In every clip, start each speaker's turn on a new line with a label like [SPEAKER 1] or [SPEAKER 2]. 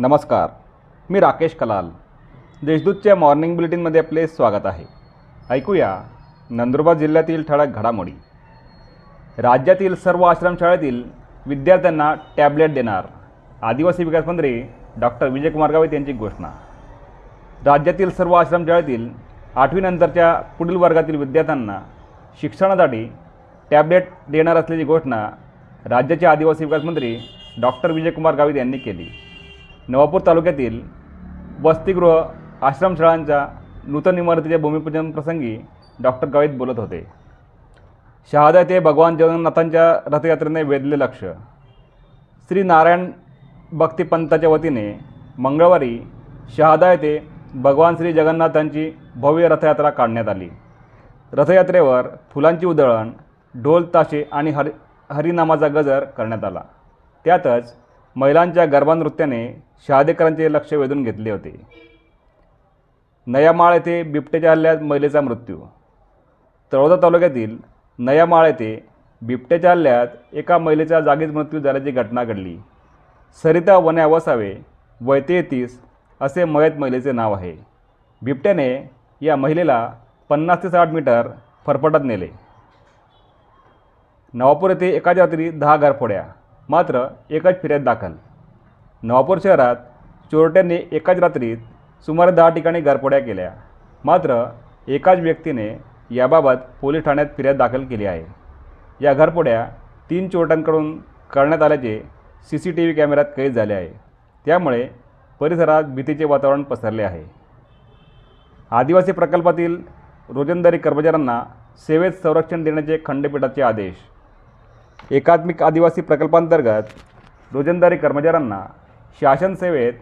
[SPEAKER 1] नमस्कार मी राकेश कलाल. देशदूतच्या मॉर्निंग बुलेटिनमध्ये आपले स्वागत आहे. ऐकूया नंदुरबार जिल्ह्यातील ठळक घडामोडी. राज्यातील सर्व आश्रमशाळेतील विद्यार्थ्यांना टॅबलेट देणार आदिवासी विकास मंत्री डॉक्टर विजयकुमार गावित यांची घोषणा. राज्यातील सर्व आश्रमशाळेतील आठवीनंतरच्या पुढील वर्गातील विद्यार्थ्यांना शिक्षणासाठी टॅबलेट देणार असल्याची घोषणा राज्याचे आदिवासी विकास मंत्री डॉक्टर विजयकुमार गावित यांनी केली. नवापूर तालुक्यातील वसतिगृह आश्रमशाळांच्या नूतन इमारतीच्या भूमिपूजन प्रसंगी डॉक्टर गावित बोलत होते. शहादा येथे भगवान जगन्नाथांच्या रथयात्रेने वेधले लक्ष. श्री नारायण भक्तीपंथाच्या वतीने मंगळवारी शहादा येथे भगवान श्री जगन्नाथांची भव्य रथयात्रा काढण्यात आली. रथयात्रेवर फुलांची उधळण ढोल ताशे आणि हरि हरिनामाचा गजर करण्यात आला. त्यातच महिलांच्या गर्भानृत्याने शहादेकरांचे लक्ष वेधून घेतले होते. नयामाळ येथे बिबट्याच्या हल्ल्यात महिलेचा मृत्यू. तळोदा तालुक्यातील नयामाळ येथे बिबट्याच्या हल्ल्यात एका महिलेचा जागीच मृत्यू झाल्याची घटना घडली. सरिता वन्या वसावे वय तेहतीस असे मयत महिलेचे नाव आहे. बिबट्याने या महिलेला पन्नास ते साठ मीटर फरफटत नेले. नवापूर येथे एकाच रात्री दहा घरफोड्या मात्र एकाच फिर्याद दाखल. नवापूर शहरात चोरट्यांनी एकाच रात्रीत सुमारे दहा ठिकाणी घरफोड्या केल्या. मात्र एकाच व्यक्तीने याबाबत पोलीस ठाण्यात फिर्याद दाखल केली आहे. या घरपोड्या तीन चोरट्यांकडून करण्यात आल्याचे सी सी टी व्ही कॅमेऱ्यात कैद झाले आहे. त्यामुळे परिसरात भीतीचे वातावरण पसरले आहे. आदिवासी प्रकल्पातील रोजंदारी कर्मचाऱ्यांना सेवेत संरक्षण देण्याचे खंडपीठाचे आदेश एकात्मिक आदिवासी प्रकल्पांतर्गत रोजंदारी कर्मचाऱ्यांना शासन सेवेत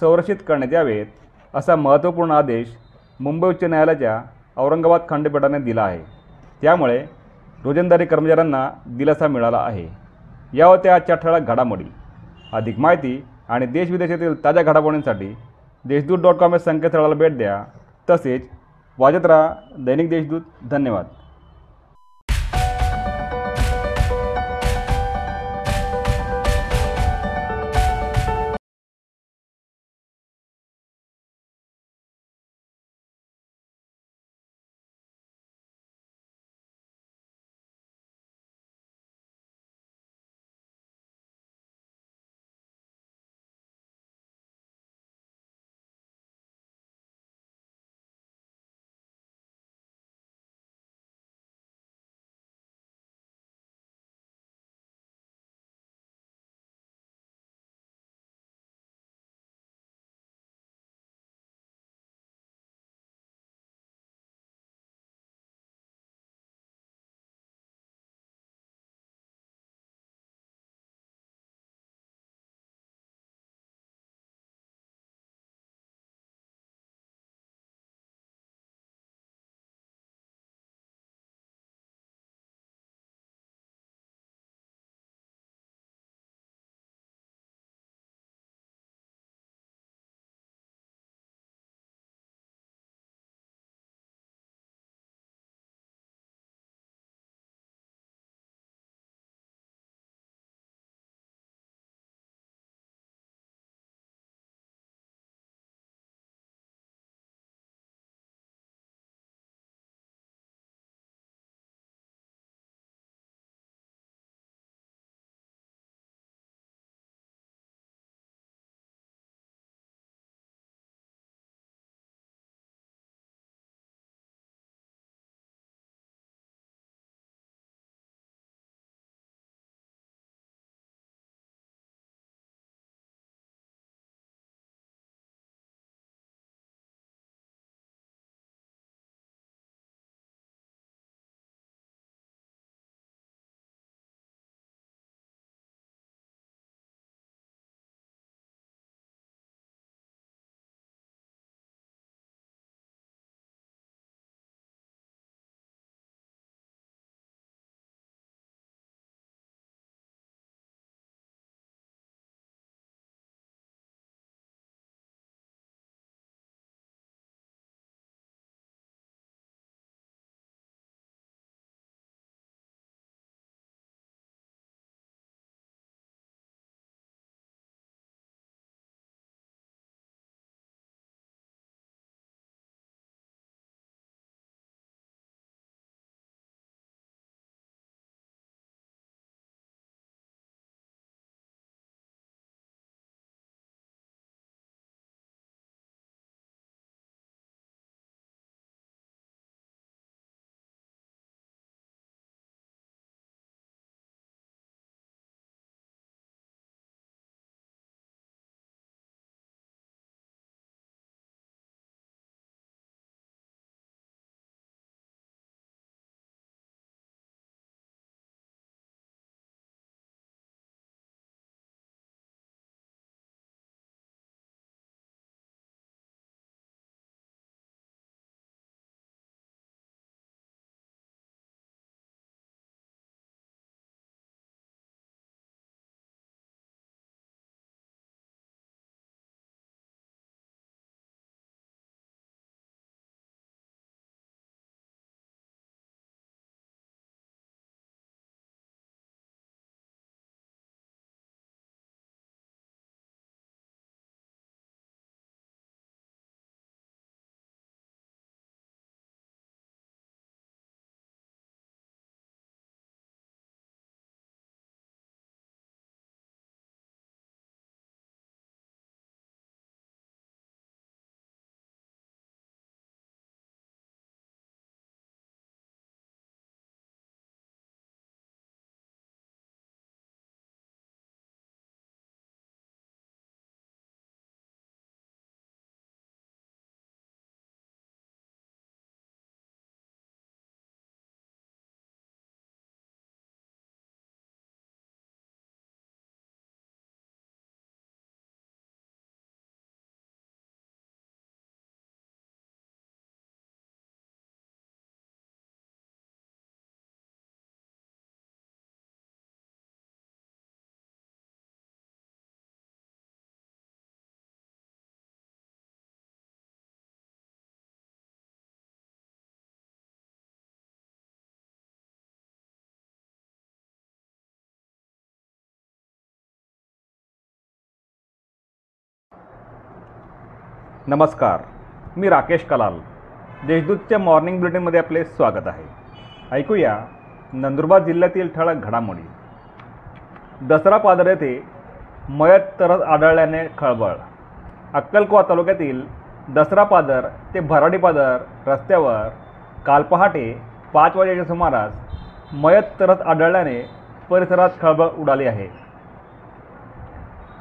[SPEAKER 1] संरक्षित करण्यात यावेत असा महत्त्वपूर्ण आदेश मुंबई उच्च न्यायालयाच्या औरंगाबाद खंडपीठाने दिला आहे. त्यामुळे रोजंदारी कर्मचाऱ्यांना दिलासा मिळाला आहे. या होत्या आजच्या ठळक घडामोडी. अधिक माहिती आणि देशविदेशातील ताज्या घडामोडींसाठी देशदूत डॉट कॉम या संकेतस्थळाला भेट द्या. तसेच वाजत राहा दैनिक देशदूत. धन्यवाद. नमस्कार मी राकेश कलाल. देशदूतच्या मॉर्निंग बुलेटिनमध्ये आपले स्वागत आहे. ऐकूया नंदुरबार जिल्ह्यातील ठळक घडामोडी. दसरा पादर येथे मयत तरस आढळल्याने खळबळ. अक्कलकोवा तालुक्यातील दसरा पादर ते भराडी पादर रस्त्यावर काल पहाटे पाच वाजेच्या सुमारास मयत तरस आढळल्याने परिसरात खळबळ उडाली आहे.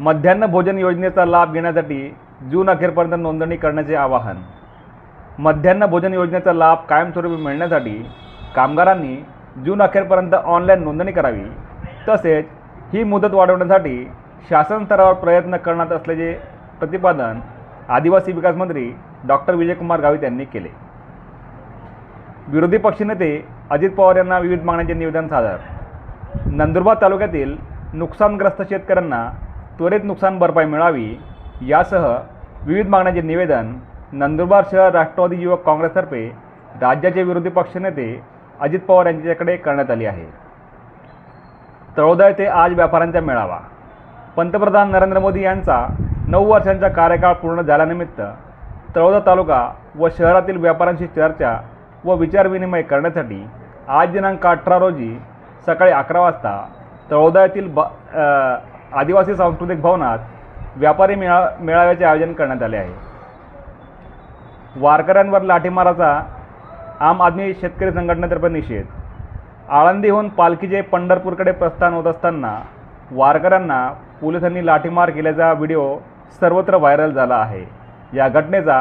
[SPEAKER 1] मध्यान्ह भोजन योजनेचा लाभ घेण्यासाठी जून अखेरपर्यंत नोंदणी करण्याचे आवाहन. मध्यान्ह भोजन योजनेचा लाभ कायमस्वरूपी मिळण्यासाठी कामगारांनी जून अखेरपर्यंत ऑनलाईन नोंदणी करावी. तसेच ही मुदत वाढवण्यासाठी शासन स्तरावर प्रयत्न करण्यात असल्याचे प्रतिपादन आदिवासी विकास मंत्री डॉक्टर विजयकुमार गावित यांनी केले. विरोधी पक्षनेते अजित पवार यांना विविध मागण्यांचे निवेदन सादर. नंदुरबार तालुक्यातील नुकसानग्रस्त शेतकऱ्यांना त्वरित नुकसान भरपाई मिळावी. यासह विविध मागण्यांचे निवेदन नंदुरबार शहर राष्ट्रवादी युवक काँग्रेसतर्फे राज्याचे विरोधी पक्षनेते अजित पवार यांच्याकडे करण्यात आली आहे. तळोदा येथे आज व्यापाऱ्यांचा मेळावा. पंतप्रधान नरेंद्र मोदी यांचा नऊ वर्षांचा कार्यकाळ पूर्ण झाल्यानिमित्त तळोदा तालुका व शहरातील व्यापाऱ्यांशी चर्चा व विचारविनिमय करण्यासाठी आज दिनांक अठरा रोजी सकाळी अकरा वाजता तळोदा येथील ब आदिवासी सांस्कृतिक भवनात व्यापारी मेळा मेळाव्याचे आयोजन करण्यात आले आहे. वारकऱ्यांवर लाठीमाराचा आम आदमी शेतकरी संघटनेतर्फे निषेध. आळंदीहून पालखीचे पंढरपूरकडे प्रस्थान होत असताना वारकऱ्यांना पोलिसांनी लाठीमार केल्याचा व्हिडिओ सर्वत्र व्हायरल झाला आहे. या घटनेचा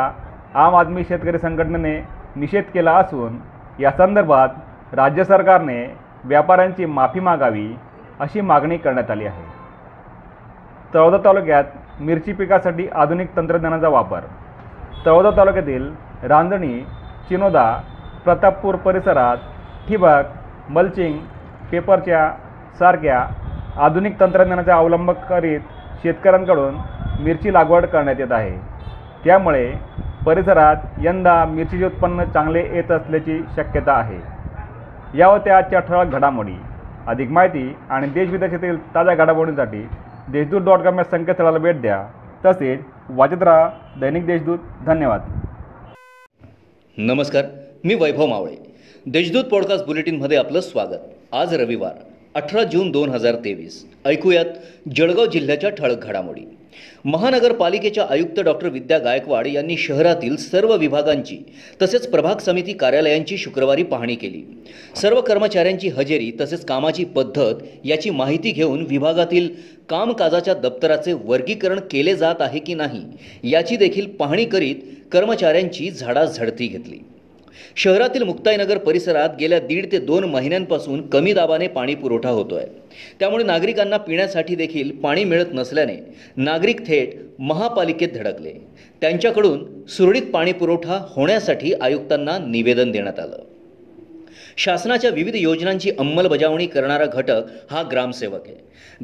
[SPEAKER 1] आम आदमी शेतकरी संघटनेने निषेध केला असून या संदर्भात राज्य सरकारने व्यापाऱ्यांची माफी मागावी अशी मागणी करण्यात आली आहे. तळोदा तालुक्यात मिरची पिकासाठी आधुनिक तंत्रज्ञानाचा वापर. तळोदा तालुक्यातील रांजणी चिनोदा प्रतापपूर परिसरात ठिबक मल्चिंग पेपरच्या सारख्या आधुनिक तंत्रज्ञानाचा अवलंब करीत शेतकऱ्यांकडून मिरची लागवड करण्यात येत आहे. त्यामुळे परिसरात यंदा मिरचीचे उत्पन्न चांगले येत असल्याची शक्यता आहे. यावर त्या आजच्या ठळक घडामोडी. अधिक माहिती आणि देशविदेशातील ताज्या घडामोडींसाठी देशदूत डॉट कॉम या संकेतस्थळाला भेट द्या. तसेच वाचत राहा दैनिक देशदूत. धन्यवाद.
[SPEAKER 2] नमस्कार मी वैभव मावळे. देशदूत पॉडकास्ट बुलेटिनमध्ये आपलं स्वागत. आज रविवार अठरा जून दोन हजार तेवीस. ऐकूयात जळगाव जिल्ह्याच्या ठळक घडामोडी. महानगरपालिकेच्या आयुक्त डॉक्टर विद्या गायकवाड यांनी शहरातील सर्व विभागांची तसेच प्रभाग समिती कार्यालयांची शुक्रवारी पाहणी केली. सर्व कर्मचाऱ्यांची हजेरी तसेच कामाची पद्धत याची माहिती घेऊन विभागातील कामकाजाच्या दप्तराचे वर्गीकरण केले जात आहे की नाही याची देखील पाहणी करीत कर्मचाऱ्यांची झाडाझडती घेतली. शहरातील मुक्ताईनगर परिसरात गेल्या दीड ते दोन महिन्यांपासून कमी दाबाने पाणी पुरवठा होतोय. त्यामुळे नागरिकांना पिण्यासाठी देखील पाणी मिळत नसल्याने नागरिक थेट महापालिकेत धडकले. त्यांच्याकडून सुरळीत पाणी पुरवठा होण्यासाठी आयुक्तांना निवेदन देण्यात आलं. शासनाच्या विविध योजनांची अंमलबजावणी करणारा घटक हा ग्रामसेवक आहे.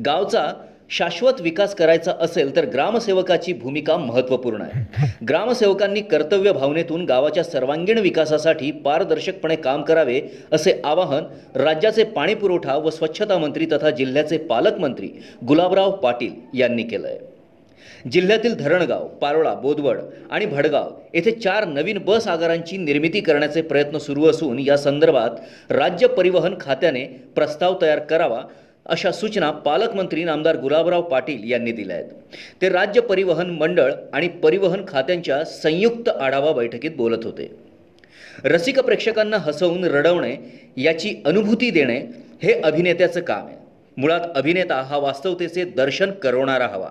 [SPEAKER 2] गावचा शाश्वत विकास करायचा असेल तर ग्रामसेवकाची भूमिका महत्त्वपूर्ण आहे. ग्रामसेवकांनी कर्तव्य भावनेतून गावाच्या सर्वांगीण विकासासाठी पारदर्शकपणे काम करावे असे आवाहन राज्याचे पाणीपुरवठा व स्वच्छता मंत्री तथा जिल्ह्याचे पालकमंत्री गुलाबराव पाटील यांनी केलं आहे जिल्ह्यातील धरणगाव पारोळा बोदवड आणि भडगाव येथे चार नवीन बस आगारांची निर्मिती करण्याचे प्रयत्न सुरू असून या संदर्भात राज्य परिवहन खात्याने प्रस्ताव तयार करावा अशा सूचना पालकमंत्री नामदार गुलाबराव पाटील यांनी दिल्या आहेत. ते राज्य परिवहन मंडळ आणि परिवहन खात्यांच्या संयुक्त आढावा बैठकीत बोलत होते. रसिक प्रेक्षकांना हसवून रडवणे याची अनुभूती देणे हे अभिनेत्याचं काम आहे. मुळात अभिनेता हा वास्तवतेचे दर्शन करवणारा हवा.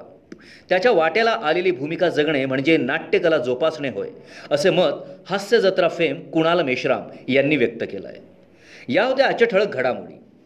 [SPEAKER 2] त्याच्या वाट्याला आलेली भूमिका जगणे म्हणजे नाट्यकला जोपासणे होय असे मत हास्य जत्रा फेम कुणाल मेश्राम यांनी व्यक्त केलं आहे या होत्या आजच्या ठळक घडामोडी.